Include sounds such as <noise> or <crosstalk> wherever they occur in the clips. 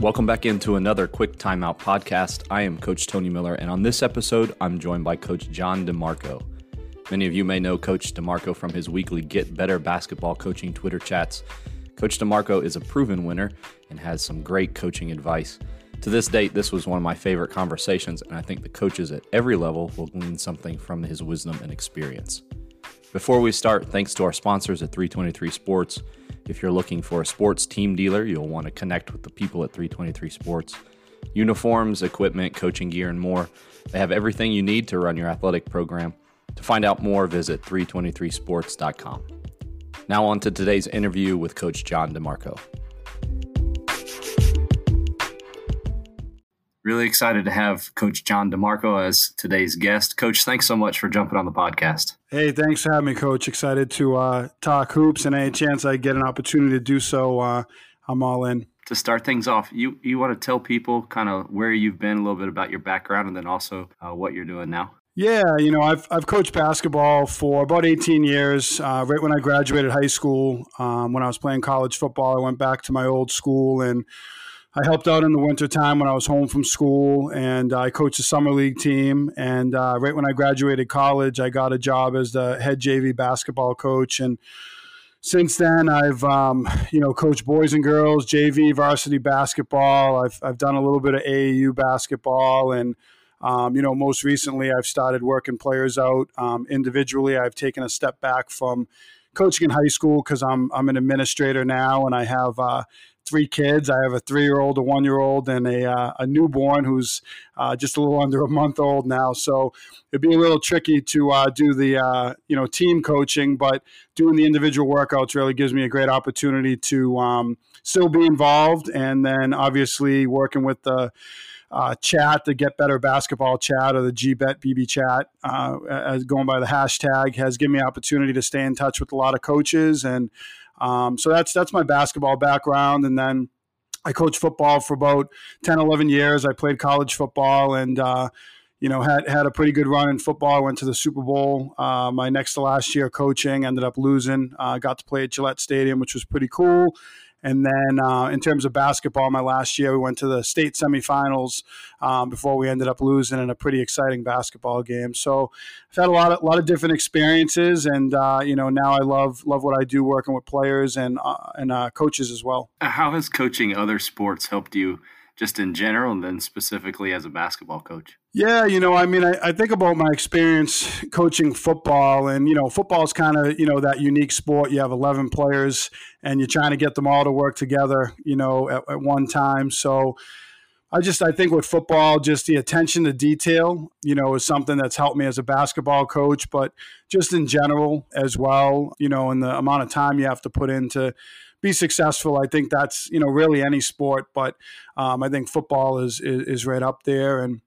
Welcome back into another quick timeout podcast. I am Coach Tony Miller, and on this episode, I'm joined by Coach Jon DeMarco. Many of you may know Coach DeMarco from his weekly Get Better Basketball Coaching Twitter chats. Coach DeMarco is a proven winner and has some great coaching advice. To this date, this was one of my favorite conversations, and I think the coaches at every level will glean something from his wisdom and experience. Before we start, thanks to our sponsors at 323 Sports. If you're looking for a sports team dealer, you'll want to connect with the people at 323 Sports. Uniforms, equipment, coaching gear, and more. They have everything you need to run your athletic program. To find out more, visit 323sports.com. Now, on to today's interview with Coach Jon DeMarco. Really excited to have Coach Jon DeMarco as today's guest. Coach, thanks so much for jumping on the podcast. Hey, thanks for having me, Coach. Excited to uh, talk hoops, and any chance I get an opportunity to do so, uh, I'm all in. To start things off, you you want to tell people kind of where you've been, a little bit about your background, and then also uh, what you're doing now. Yeah, you know, I've, I've coached basketball for about 18 years. Uh, right when I graduated high school, um, when I was playing college football, I went back to my old school and I helped out in the wintertime when I was home from school, and I coached a summer league team. And uh, right when I graduated college, I got a job as the head JV basketball coach. And since then, I've um, you know coached boys and girls, JV, varsity basketball. I've I've done a little bit of AAU basketball, and um, you know most recently, I've started working players out um, individually. I've taken a step back from coaching in high school because I'm I'm an administrator now, and I have uh, three kids. I have a three year old, a one year old, and a, uh, a newborn who's uh, just a little <laughs> under a month old now. So it'd be a little tricky to uh, do the uh, you know team coaching, but doing the individual workouts really gives me a great opportunity to um, still be involved, and then obviously working with the. Uh, chat, the Get Better Basketball chat or the GBet BB chat, uh, as going by the hashtag, has given me opportunity to stay in touch with a lot of coaches and um, so that's that's my basketball background, and then I coached football for about 10, 11 years. I played college football and. Uh, you know, had had a pretty good run in football. I went to the Super Bowl uh, my next to last year coaching. Ended up losing. Uh, got to play at Gillette Stadium, which was pretty cool. And then uh, in terms of basketball, my last year we went to the state semifinals um, before we ended up losing in a pretty exciting basketball game. So I've had a lot of lot of different experiences, and uh, you know now I love love what I do working with players and uh, and uh, coaches as well. How has coaching other sports helped you? just in general and then specifically as a basketball coach? Yeah, you know, I mean, I, I think about my experience coaching football, and, you know, football is kind of, you know, that unique sport. You have 11 players and you're trying to get them all to work together, you know, at, at one time. So, I just I think with football, just the attention to detail, you know, is something that's helped me as a basketball coach, but just in general as well, you know, and the amount of time you have to put into be successful. I think that's you know really any sport, but um, I think football is, is, is right up there, and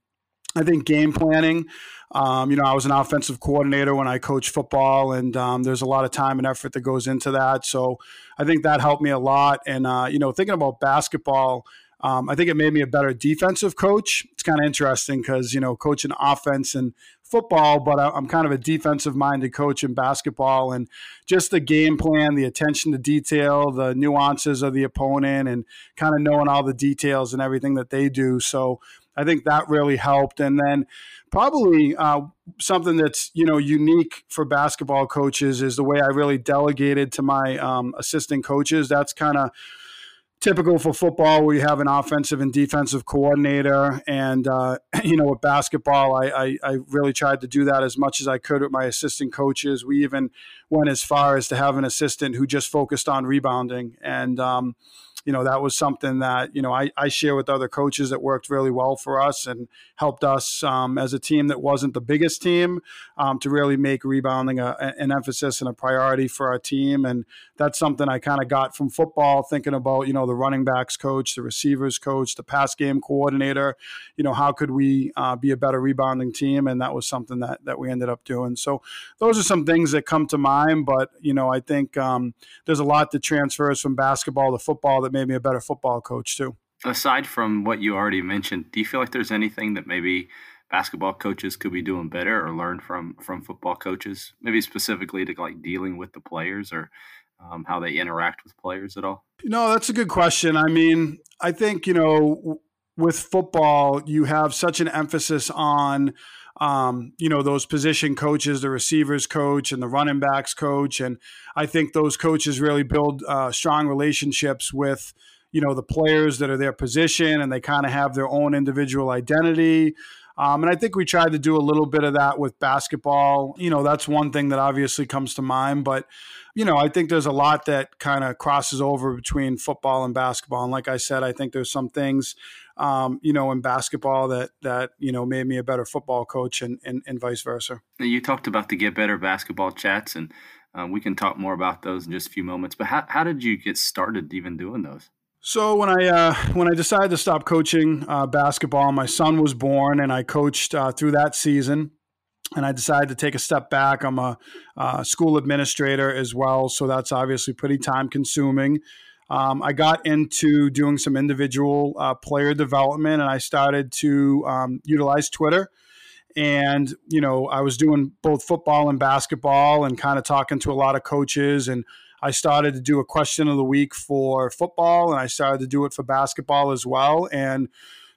I think game planning. Um, you know, I was an offensive coordinator when I coached football, and um, there's a lot of time and effort that goes into that. So I think that helped me a lot. And uh, you know, thinking about basketball. Um, I think it made me a better defensive coach. It's kind of interesting because you know coaching offense and football, but I'm kind of a defensive minded coach in basketball, and just the game plan, the attention to detail, the nuances of the opponent, and kind of knowing all the details and everything that they do. So I think that really helped, and then probably uh, something that's you know unique for basketball coaches is the way I really delegated to my um, assistant coaches. That's kind of typical for football. Where you have an offensive and defensive coordinator. And uh, <clears throat> you know with basketball I, I, I, really tried to do that as much as i could with my assistant coaches. We even went as far as to have an assistant who just focused on rebounding. And um, you know that was something that you know I, I share with other coaches that worked really well for us and helped us um, as a team that wasn't the biggest team um, to really make rebounding a, an emphasis and a priority for our team. And that's something I kind of got from football thinking about you know the running backs coach the receivers coach the pass game coordinator you know how could we uh, be a better rebounding team? And that was something that that we ended up doing. So those are some things that come to mind but you know I think um, there's a lot that transfers from basketball to football that that made me a better football coach too. Aside from what you already mentioned, do you feel like there's anything that maybe basketball coaches could be doing better or learn from from football coaches? Maybe specifically to like dealing with the players or um, how they interact with players at all? No, that's a good question. I mean, I think you know with football, you have such an emphasis on um, you know, those position coaches, the receivers coach and the running backs coach. And I think those coaches really build uh, strong relationships with, you know, the players that are their position and they kind of have their own individual identity. Um, and I think we tried to do a little bit of that with basketball. You know, that's one thing that obviously comes to mind. But, you know, I think there's a lot that kind of crosses over between football and basketball. And like I said, I think there's some things um, you know, in basketball that that you know made me a better football coach, and and, and vice versa. You talked about the get better basketball chats, and uh, we can talk more about those in just a few moments. But how how did you get started even doing those? So when I uh, when I decided to stop coaching uh, basketball, my son was born, and I coached uh, through that season. And I decided to take a step back. I'm a uh, school administrator as well, so that's obviously pretty time consuming um, I got into doing some individual uh, player development and I started to um, utilize Twitter. And, you know, I was doing both football and basketball and kind of talking to a lot of coaches. And I started to do a question of the week for football and I started to do it for basketball as well. And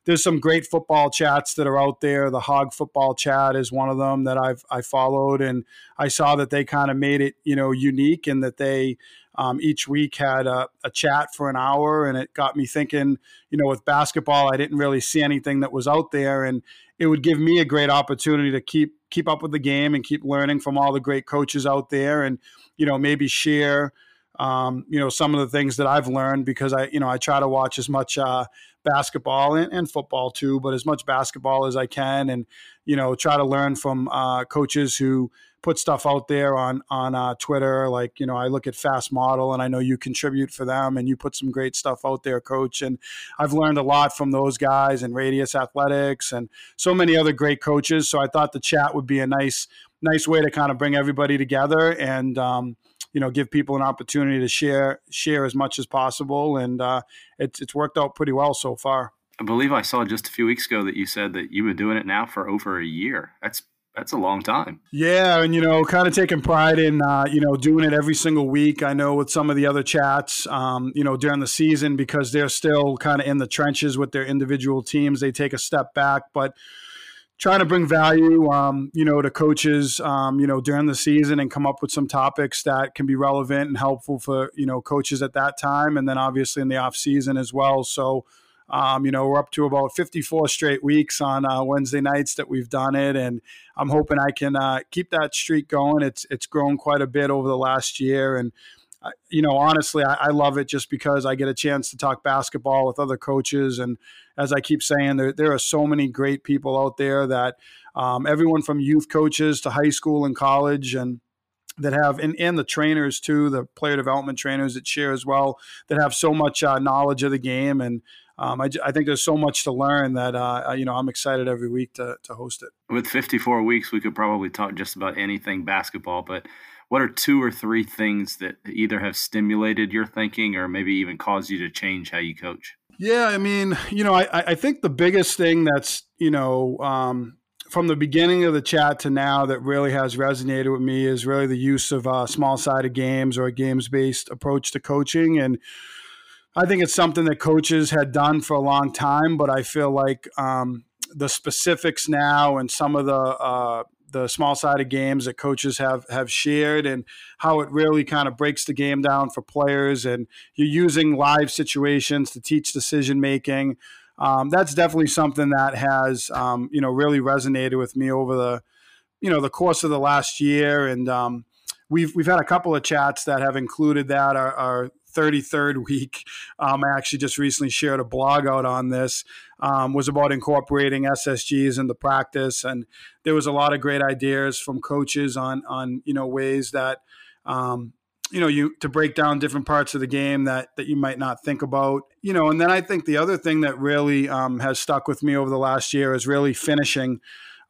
there's some great football chats that are out there. The Hog Football Chat is one of them that I've I followed, and I saw that they kind of made it you know unique and that they um, each week had a, a, chat for an hour, and it got me thinking. You know, with basketball, I didn't really see anything that was out there, and it would give me a great opportunity to keep keep up with the game and keep learning from all the great coaches out there, and you know, maybe share. Um, you know some of the things that I've learned because I you know I try to watch as much uh, basketball and, and, football too, but as much basketball as I can, and you know try to learn from uh, coaches who put stuff out there on on uh, Twitter. Like you know, I look at Fast Model, and I know you contribute for them, and you put some great stuff out there, Coach. And I've learned a lot from those guys and Radius Athletics and so many other great coaches. So I thought the chat would be a nice nice way to kind of bring everybody together and. Um, you know, give people an opportunity to share share as much as possible, and uh, it's it's worked out pretty well so far. I believe I saw just a few weeks ago that you said that you've been doing it now for over a year. That's that's a long time. Yeah, and you know, kind of taking pride in uh, you know doing it every single week. I know with some of the other chats, um, you know, during the season because they're still kind of in the trenches with their individual teams, they take a step back, but trying to bring value, um, you know, to coaches, um, you know, during the season and come up with some topics that can be relevant and helpful for you know coaches at that time, and then obviously in the off season as well. So um, you know, we're up to about 54 straight weeks on uh, Wednesday nights that we've done it, and I'm hoping I can uh, keep that streak going. It's it's grown quite a bit over the last year, and uh, you know, honestly, I, I, love it just because I get a chance to talk basketball with other coaches, and as I keep saying, there there are so many great people out there that um, everyone from youth coaches to high school and college, and that have and, and the trainers too the player development trainers that share as well that have so much uh, knowledge of the game and um, I, I, think there's so much to learn that uh, you know I'm excited every week to, to host it. With 54 weeks, we could probably talk just about anything basketball. But what are two or three things that either have stimulated your thinking or maybe even caused you to change how you coach? Yeah, I mean, you know, I, I think the biggest thing that's you know um, from the beginning of the chat to now that really has resonated with me is really the use of uh, small sided games or a games based approach to coaching and I think it's something that coaches had done for a long time, but I feel like um, the specifics now and some of the uh, the small sided games that coaches have have shared and how it really kind of breaks the game down for players and you're using live situations to teach decision making. Um, that's definitely something that has um, you know really resonated with me over the you know the course of the last year and um, we've we've had a couple of chats that have included that. Our, our 33rd week, um, I actually just recently shared a blog out on this, um, was about incorporating SSGs into practice. And there was a lot of great ideas from coaches on, on you know, ways that, um, you know, you to break down different parts of the game that that you might not think about, you know. And then I think the other thing that really um, has stuck with me over the last year is really finishing.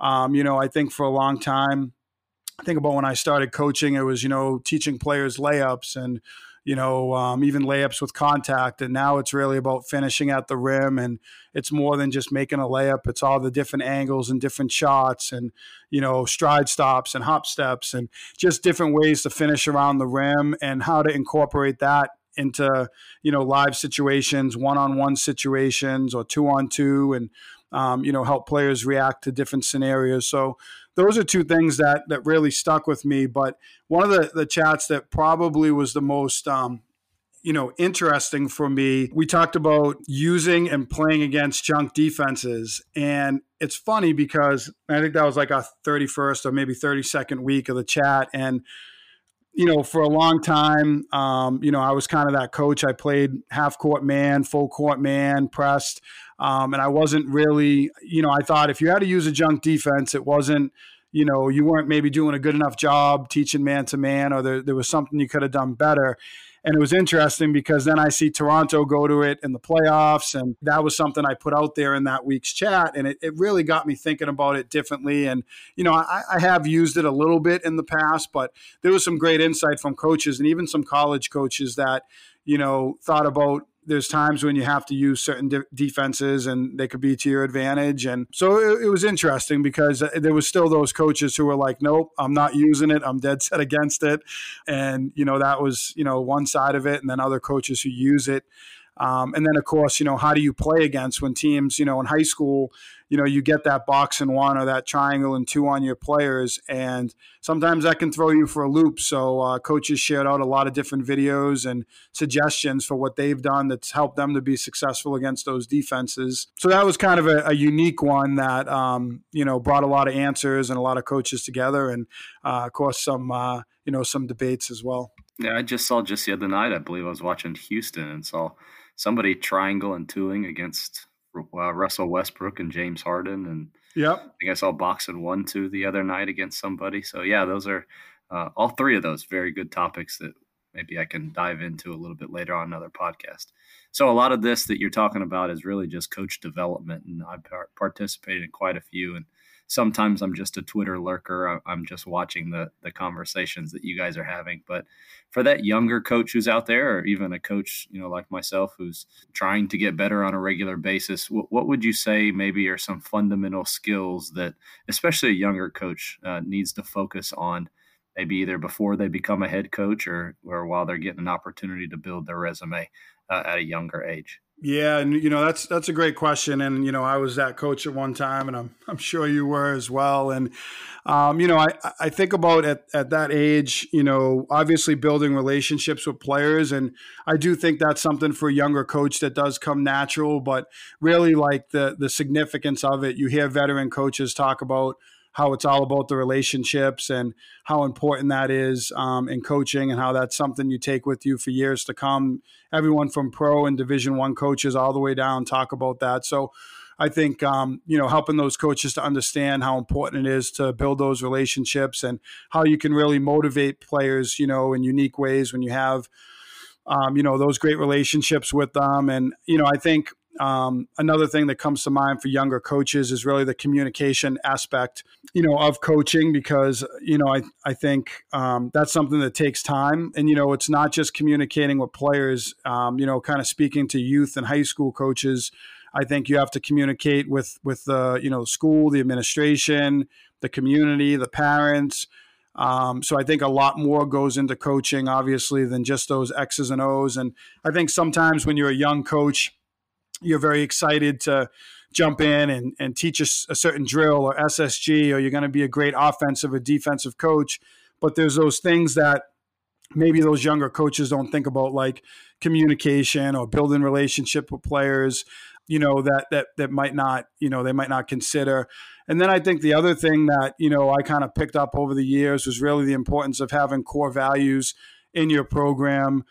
Um, you know, I think for a long time, I think about when I started coaching, it was you know teaching players layups and you know, um, even layups with contact. And now it's really about finishing at the rim. And it's more than just making a layup. It's all the different angles and different shots and, you know, stride stops and hop steps and just different ways to finish around the rim and how to incorporate that into, you know, live situations, one on one situations or two on two and, um, you know, help players react to different scenarios. So, those are two things that that really stuck with me. But one of the the chats that probably was the most um, you know interesting for me we talked about using and playing against junk defenses and it's funny because i think that was like our 31st or maybe 32nd week of the chat and you know for a long time um, you know i was kind of that coach i played half court man full court man pressed um, and I wasn't really, you know, I thought if you had to use a junk defense, it wasn't, you know, you weren't maybe doing a good enough job teaching man to man, or there, there was something you could have done better. And it was interesting because then I see Toronto go to it in the playoffs. And that was something I put out there in that week's chat. And it, it really got me thinking about it differently. And, you know, I, I have used it a little bit in the past, but there was some great insight from coaches and even some college coaches that, you know, thought about there's times when you have to use certain de- defenses and they could be to your advantage. And so it, it, was interesting because uh, there was still those coaches who were like, nope, I'm not using it. I'm dead set against it. And, you know, that was, you know, one side of it. And then other coaches who use it. Um, and then, of course, you know, how do you play against when teams, you know, in high school, you know, you get that box and one or that triangle and two on your players. And sometimes that can throw you for a loop. So, uh, coaches shared out a lot of different videos and suggestions for what they've done that's helped them to be successful against those defenses. So, that was kind of a, a unique one that, um, you know, brought a lot of answers and a lot of coaches together. And, uh, of course, some, uh, you know, some debates as well. Yeah, I just saw just the other night, I believe I was watching Houston and saw somebody triangle and twoing against uh, Russell Westbrook and James Harden, and yep. I think I saw boxing one two the other night against somebody. So yeah, those are uh, all three of those very good topics that maybe I can dive into a little bit later on another podcast. So a lot of this that you're talking about is really just coach development, and I've participated in quite a few, and sometimes I'm just a Twitter lurker. I'm just watching the the conversations that you guys are having. But for that younger coach who's out there, or even a coach, you know, like myself, who's trying to get better on a regular basis, what, what would you say maybe are some fundamental skills that, especially a younger coach, uh, needs to focus on? Maybe either before they become a head coach or, or while they're getting an opportunity to build their resume uh, at a younger age. Yeah, and you know that's that's a great question, and you know I was that coach at one time, and I'm I'm sure you were as well. And um, you know I I think about at at that age, you know, obviously building relationships with players, and I do think that's something for a younger coach that does come natural. But really, like the the significance of it, you hear veteran coaches talk about how it's all about the relationships and how important that is um, in coaching and how that's something you take with you for years to come. Everyone from pro and Division One coaches all the way down talk about that. So. I think um, you know helping those coaches to understand how important it is to build those relationships and how you can really motivate players, you know, in unique ways when you have, um, you know, those great relationships with them. And you know, I think um, another thing that comes to mind for younger coaches is really the communication aspect, you know, of coaching because you know I I think um, that's something that takes time, and you know it's not just communicating with players. Um, you know, kind of speaking to youth and high school coaches. I think you have to communicate with with the you know school, the administration, the community, the parents. Um, so I think a lot more goes into coaching, obviously, than just those X's and O's. And I think sometimes when you're a young coach you're very excited to jump in and, and teach a, a certain drill or SSG, or you're going to be a great offensive or defensive coach. But there's those things that maybe those younger coaches don't think about, like communication or building relationship with players. You know that that that might not you know they might not consider. And then I think the other thing that you know I kind of picked up over the years was really the importance of having core values in your program.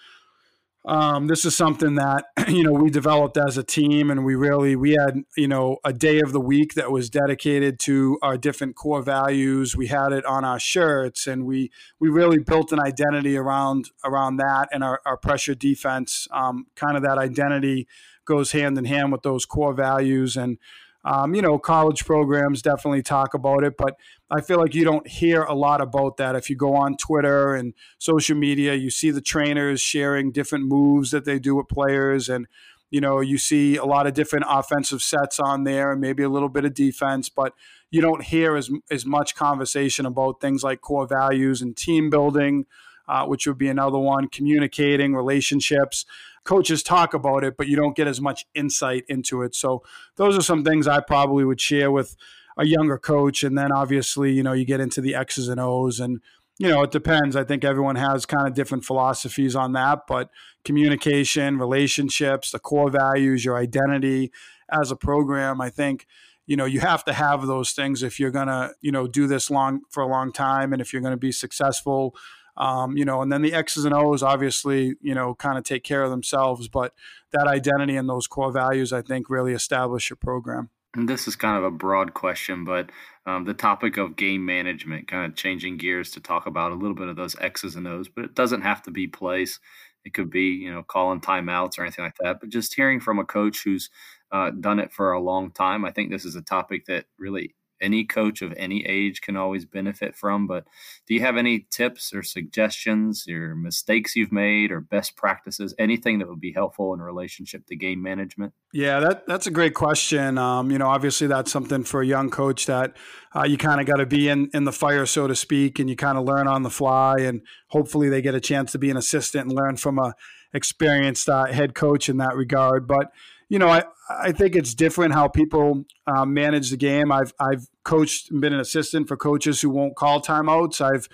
Um, this is something that <clears throat> you know we developed as a team, and we really we had you know a day of the week that was dedicated to our different core values. We had it on our shirts, and we we really built an identity around around that and our, our pressure defense. Um, kind of that identity goes hand in hand with those core values, and Um, you know, college programs definitely talk about it, but I feel like you don't hear a lot about that. If you go on Twitter and social media, you see the trainers sharing different moves that they do with players and you know, you see a lot of different offensive sets on there and maybe a little bit of defense, but you don't hear as, as much conversation about things like core values and team building, uh, which would be another one, communicating, relationships. Coaches talk about it, but you don't get as much insight into it. So those are some things I probably would share with a younger coach. And then obviously, you know, you get into the X's and O's and you know, it depends. I think everyone has kind of different philosophies on that, but communication, relationships, the core values, your identity as a program, I think, you know, you have to have those things if you're going to, you know, do this long for a long time and if you're going to be successful. Um, you know, and then the X's and O's obviously, you know, kind of take care of themselves, but that identity and those core values, I think, really establish your program and this is kind of a broad question, but um, the topic of game management, kind of changing gears to talk about a little bit of those X's and O's, but it doesn't have to be plays. It could be, you know, calling timeouts or anything like that. But just hearing from a coach who's uh, done it for a long time, I think this is a topic that really any coach of any age can always benefit from. But do you have any tips or suggestions or mistakes you've made or best practices, anything that would be helpful in relationship to game management? Yeah, that, that's a great question. Um, you know, obviously that's something for a young coach that uh, you kind of got to be in, in the fire, so to speak, and you kind of learn on the fly. And hopefully they get a chance to be an assistant and learn from a experienced uh, head coach in that regard. But you know, I, I think it's different how people um, manage the game. I've I've coached and been an assistant for coaches who won't call timeouts. I've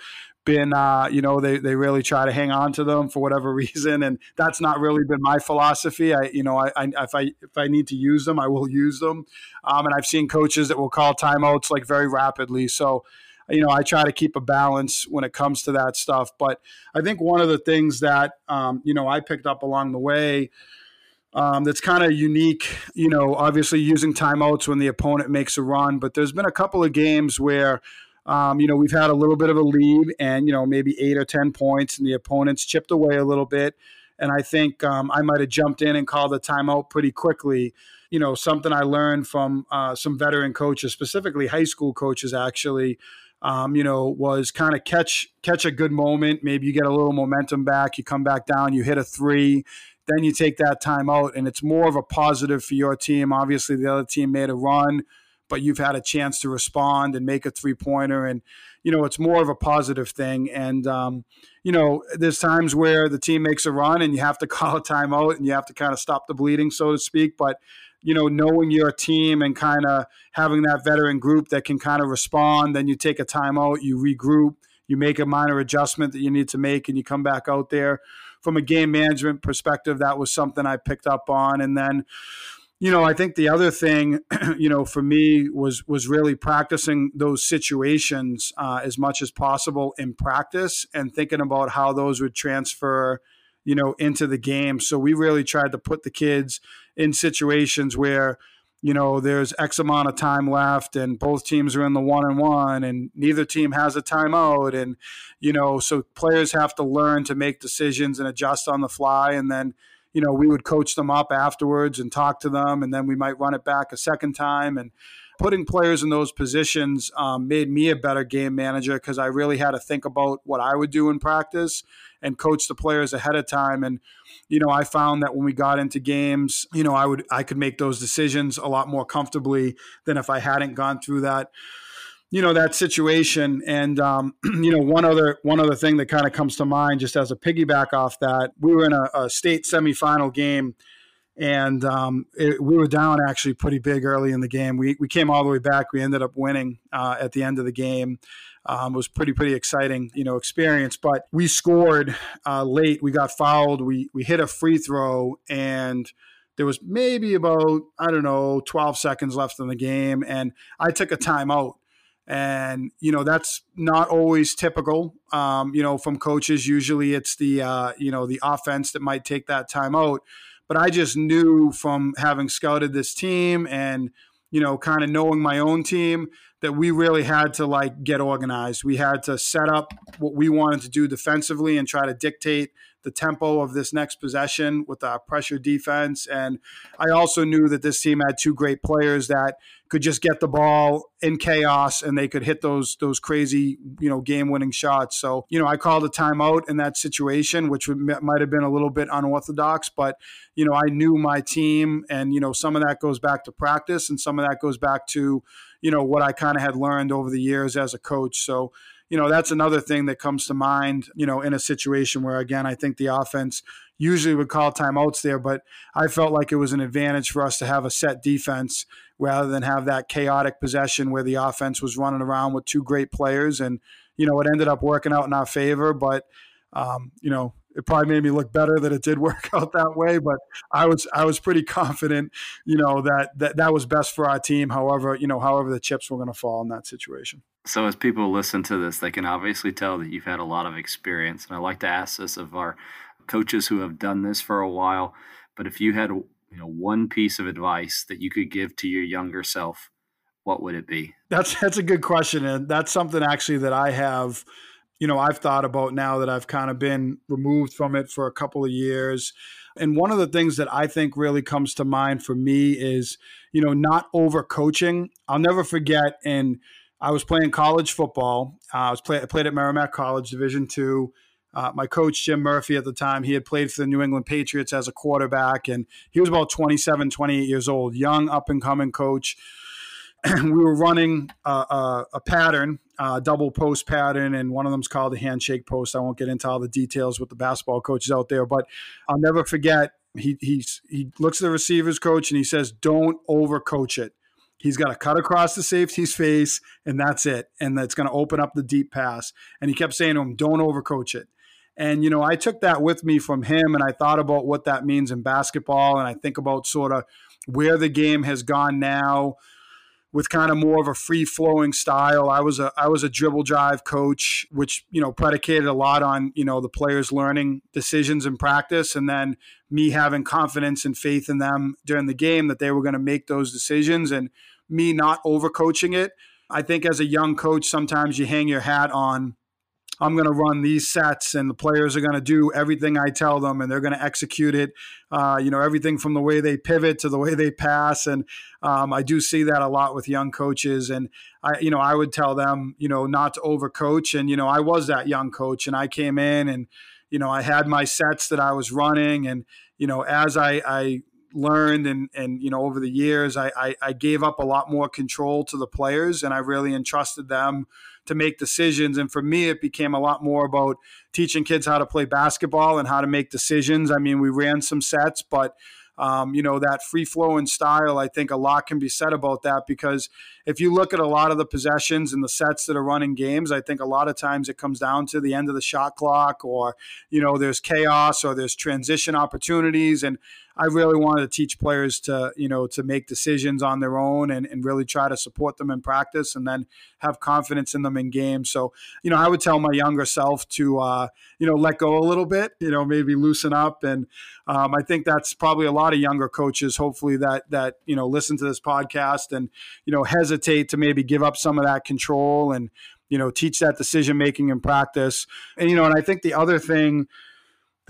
been uh, you know they, they really try to hang on to them for whatever <laughs> reason and that's not really been my philosophy. I you know I, I if i if i need to use them i will use them. Um, and i've seen coaches that will call timeouts like very rapidly. So you know i try to keep a balance when it comes to that stuff. But i think one of the things that um, you know i picked up along the way um, that's kind of unique. You know, obviously using timeouts when the opponent makes a run, but there's been a couple of games where. Um, you know, we've had a little bit of a lead and, you know, maybe eight or 10 points, and the opponent's chipped away a little bit. And I think um, I might have jumped in and called the timeout pretty quickly. You know, something I learned from uh, some veteran coaches, specifically high school coaches, actually. Um, you know, was kind of catch catch a good moment. Maybe you get a little momentum back. You come back down. You hit a three. Then you take that time out, and it's more of a positive for your team. Obviously, the other team made a run, but you've had a chance to respond and make a three pointer. And, you know, it's more of a positive thing. And, um, you know, there's times where the team makes a run and you have to <laughs> call a timeout and you have to kind of stop the bleeding, so to speak. But, you know, knowing your team and kind of having that veteran group that can kind of respond, then you take a timeout, you regroup, you make a minor adjustment that you need to make, and you come back out there from a game management perspective, that was something I picked up on. And then, you know, I think the other thing, <clears throat> you know, for me was was really practicing those situations uh, as much as possible in practice and thinking about how those would transfer, you know, into the game. So we really tried to put the kids in situations where you know, there's X amount of time left, and both teams are in the one and one, and neither team has a timeout, and you know, so players have to learn to make decisions and adjust on the fly, and then you know, we would coach them up afterwards and talk to them, and then we might run it back a second time, and putting players in those positions um, made me a better game manager because I really had to think about what I would do in practice and coach the players ahead of time. And you know, I found that when we got into games, you know, I would I could make those decisions a lot more comfortably than if I hadn't gone through that you know that situation and um, <clears throat> you know one other one other thing that kind of comes to mind just as a piggyback off that we were in a, a state semifinal game and um, it, we were down actually pretty big early in the game. We, we came all the way back. We ended up winning uh, at the end of the game. Um, it was pretty pretty exciting, you know, experience. But we scored uh, late. We got fouled. We we hit a free throw, and there was maybe about I don't know 12 seconds left in the game, and I took a timeout. And you know that's not always typical. Um, you know, from coaches, usually it's the uh, you know the offense that might take that timeout but I just knew from having scouted this team and you know kind of knowing my own team that we really had to like get organized. We had to set up what we wanted to do defensively and try to dictate the tempo of this next possession with our pressure defense. And I also knew that this team had two great players that could just get the ball in chaos and they could hit those those crazy you know game winning shots. So you know I called a timeout in that situation, which might have been a little bit unorthodox, but you know I knew my team, and you know some of that goes back to practice, and some of that goes back to you know what I kind of had learned over the years as a coach. So you know that's another thing that comes to mind you know in a situation where again i think the offense usually would call timeouts there but i felt like it was an advantage for us to have a set defense rather than have that chaotic possession where the offense was running around with two great players. And, you know, it ended up working out in our favor. But, um, you know, it probably made me look better that it did <laughs> work out that way. But I was I was pretty confident, you know, that that, that was best for our team. However, you know, however the chips were going to fall in that situation. So as people listen to this, they can obviously tell that you've had a lot of experience. And I like to ask this of our coaches who have done this for a while. But if you had you know one piece of advice that you could give to your younger self what would it be that's that's a good question and that's something actually that i have you know i've thought about now that i've kind of been removed from it for a couple of years. And one of the things that i think really comes to mind for me is you know not over coaching i'll never forget And i was playing college football. Uh, i was play, I played at merrimack college division two. Uh, my coach, Jim Murphy, at the time, he had played for the New England Patriots as a quarterback, and he was about 27, 28 years old, young, up and coming coach. <clears throat> we were running a, a, a pattern, a double post pattern, and one of them's called the handshake post. I won't get into all the details with the basketball coaches out there, but I'll never forget. He he's, he looks at the receivers coach and he says, "Don't overcoach it." He's got to cut across the safety's face, and that's it. And that's going to open up the deep pass. And he kept saying to him, "Don't overcoach it." And, you know, I took that with me from him and I thought about what that means in basketball. And I think about sort of where the game has gone now with kind of more of a free flowing style. I was a I was a dribble drive coach, which you know predicated a lot on you know the players learning decisions in practice, and then me having confidence and faith in them during the game that they were going to make those decisions, and me not overcoaching it. I think as a young coach, sometimes you hang your hat on I'm going to run these sets, and the players are going to do everything I tell them, and they're going to execute it. Uh, you know, everything from the way they pivot to the way they pass, and um, I do see that a lot with young coaches. And I, you know, I would tell them, you know, not to overcoach. And you know, I was that young coach, and I came in, and you know, I had my sets that I was running, and you know, as I, I learned and and you know over the years I, I, I gave up a lot more control to the players and I really entrusted them to make decisions. And for me, it became a lot more about teaching kids how to play basketball and how to make decisions. I mean, we ran some sets, but um, you know that free flowing style i think a lot can be said about that because if you look at a lot of the possessions and the sets that are running games i think a lot of times it comes down to the end of the shot clock or you know there's chaos or there's transition opportunities and I really wanted to teach players to, you know, to make decisions on their own and, and really try to support them in practice and then have confidence in them in games. So, you know, I would tell my younger self to, uh, you know, let go a little bit, you know, maybe loosen up. And um, I think that's probably a lot of younger coaches, hopefully that, that, you know, listen to this podcast and, you know, hesitate to maybe give up some of that control and, you know, teach that decision making in practice. And, you know, and I think the other thing,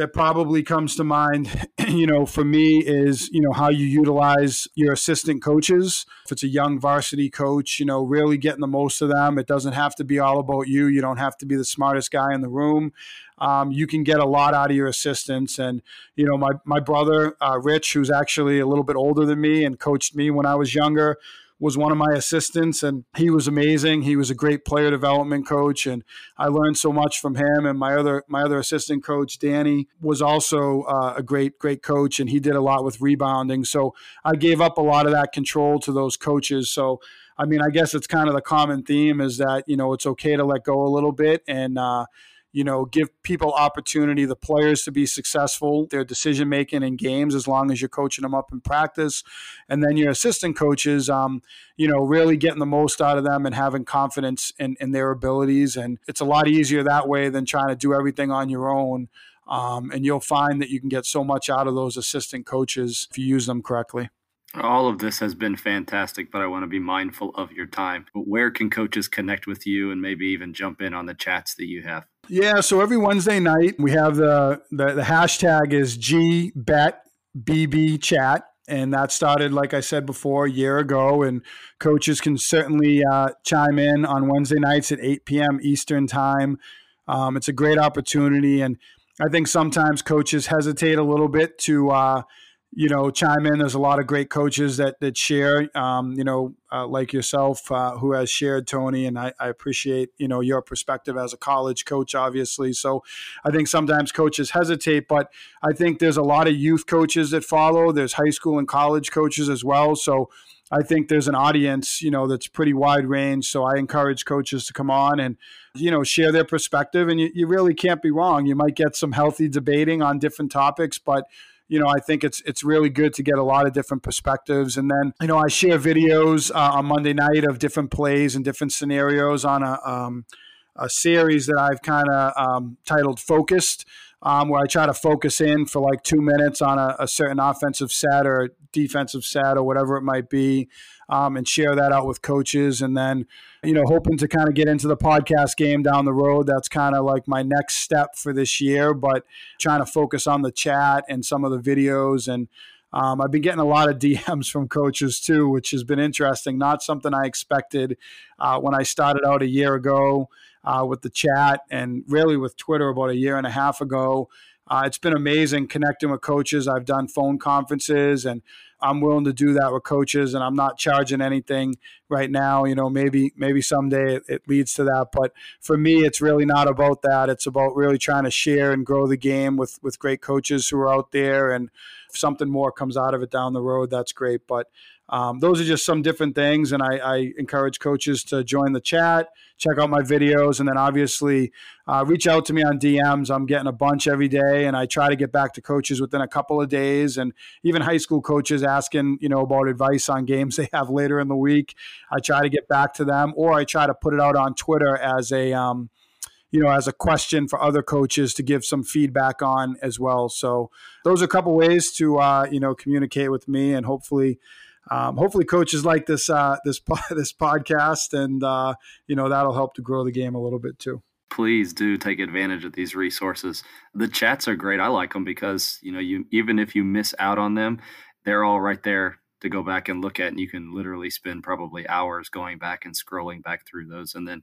that probably comes to mind, <clears throat> you know, for me is, you know, how you utilize your assistant coaches. If it's a young varsity coach, you know, really getting the most of them. It doesn't have to be all about you. You don't have to be the smartest guy in the room. Um, you can get a lot out of your assistants. And, you know, my, my brother, uh, Rich, who's actually a little bit older than me and coached me when I was younger, was one of my assistants and he was amazing. He was a great player development coach and I learned so much from him and my other my other assistant coach Danny was also uh, a great great coach and he did a lot with rebounding. So I gave up a lot of that control to those coaches. So I mean, I guess it's kind of the common theme is that, you know, it's okay to let go a little bit and uh, you know, give people opportunity, the players to be successful, their decision making in games, as long as you're coaching them up in practice, and then your assistant coaches, um, you know, really getting the most out of them and having confidence in, in their abilities, and it's a lot easier that way than trying to do everything on your own. Um, and you'll find that you can get so much out of those assistant coaches if you use them correctly. All of this has been fantastic, but I want to be mindful of your time. But where can coaches connect with you and maybe even jump in on the chats that you have? Yeah, so every Wednesday night we have the the, the hashtag is GBetBB chat. And that started, like I said before, a year ago. And coaches can certainly uh, chime in on Wednesday nights at 8 p.m. Eastern time. Um, it's a great opportunity. And I think sometimes coaches hesitate a little bit to uh, you know, chime in. There's a lot of great coaches that that share, um, you know, uh, like yourself, uh, who has shared Tony, and I, I, appreciate you know your perspective as a college coach, obviously. So, I think sometimes coaches hesitate, but I think there's a lot of youth coaches that follow. There's high school and college coaches as well. So. I think there's an audience, you know, that's pretty wide range. So I encourage coaches to come on and, you know, share their perspective. And you, you really can't be wrong. You might get some healthy debating on different topics, but you know, I think it's it's really good to get a lot of different perspectives. And then, you know, I share videos uh, on Monday night of different plays and different scenarios on a, um, a series that I've kind of um, titled "Focused." Um, where I try to focus in for like two minutes on a, a, certain offensive set or defensive set or whatever it might be, um, and share that out with coaches. And then, you know, hoping to kind of get into the podcast game down the road. That's kind of like my next step for this year, but trying to focus on the chat and some of the videos. And um, I've been getting a lot of <laughs> DMs from coaches too, which has been interesting. Not something I expected uh, when I started out a year ago. Uh, with the chat and really with Twitter about a year and a half ago. Uh, it's been amazing connecting with coaches. I've done phone conferences and I'm willing to do that with coaches and I'm not charging anything right now. You know, maybe maybe someday it, it, leads to that. But for me, it's really not about that. It's about really trying to share and grow the game with with great coaches who are out there. And if something more comes out of it down the road, that's great. But um, those are just some different things, and I, I, encourage coaches to join the chat, check out my videos, and then obviously uh, reach out to me on DMs. I'm getting a bunch every day, and I try to get back to coaches within a couple of days, and even high school coaches asking you know about advice on games <laughs> they have later in the week. I try to get back to them, or I try to put it out on Twitter as a um, you know, as a question for other coaches to give some feedback on as well. So those are a couple ways to uh, you know communicate with me, and hopefully um, hopefully coaches like this uh, this <laughs> this podcast, and uh, you know that'll help to grow the game a little bit too. Please do take advantage of these resources. The chats are great. I like them because you know you even if you miss out on them, they're all right there to go back and look at, and you can literally spend probably hours going back and scrolling back through those, and then.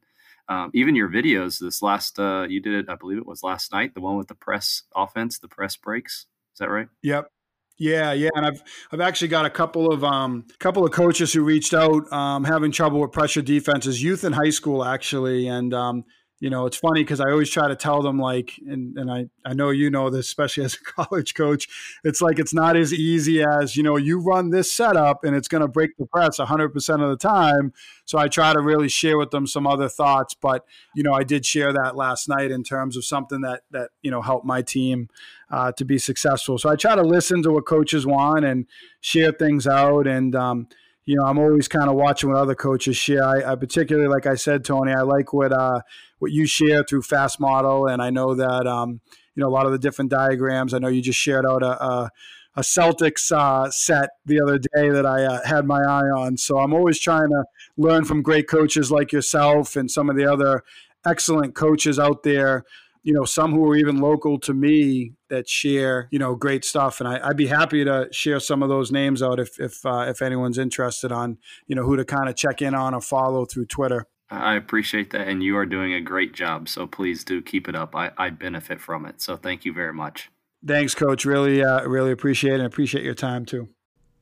Um, even your videos this last uh, you did it i believe it was last night the one with the press offense the press breaks is that right yep yeah, yeah, and I've I've actually got a couple of um couple of coaches who reached out um, having trouble with pressure defenses, youth in high school actually, and um, you know, it's funny because I always try to tell them like, and, and I, I know you know this, especially <laughs> as a college coach, it's like it's not as easy as, you know, you run this setup and it's going to break the press 100% of the time. So I try to really share with them some other thoughts. But, you know, I did share that last night in terms of something that, that you know, helped my team uh, to be successful. So I try to listen to what coaches want and share things out. And, um, you know, I'm always kind of watching what other coaches share. I, I, particularly, like I said, Tony, I like what uh, what you share through Fast Model, and I know that um, you know a lot of the different diagrams. I know you just shared out a, a, a Celtics uh, set the other day that I uh, had my eye on. So I'm always trying to learn from great coaches like yourself and some of the other excellent coaches out there you know, some who are even local to me that share, you know, great stuff. And I, would be happy to share some of those names out if if uh, if anyone's interested on, you know, who to kind of check in on or follow through Twitter. I appreciate that, and you are doing a great job. So please do keep it up. I, I benefit from it. So thank you very much. Thanks, Coach. Really, uh, really appreciate it. and appreciate your time too.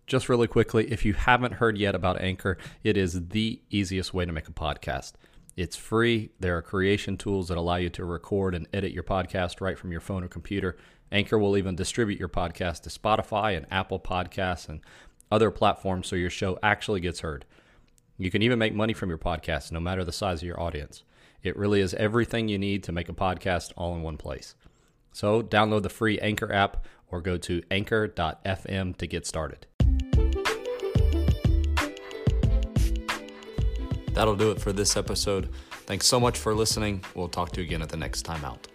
Just really quickly, if you haven't heard yet about Anchor, it is the easiest way to make a podcast. It's free. There are creation tools that allow you to record and edit your podcast right from your phone or computer. Anchor will even distribute your podcast to Spotify and Apple Podcasts and other platforms so your show actually gets heard. You can even make money from your podcast no matter the size of your audience. It really is everything you need to make a podcast all in one place. So, download the free Anchor app or go to anchor.fm to get started. That'll do it for this episode. Thanks so much for listening. We'll talk to you again at the next time out.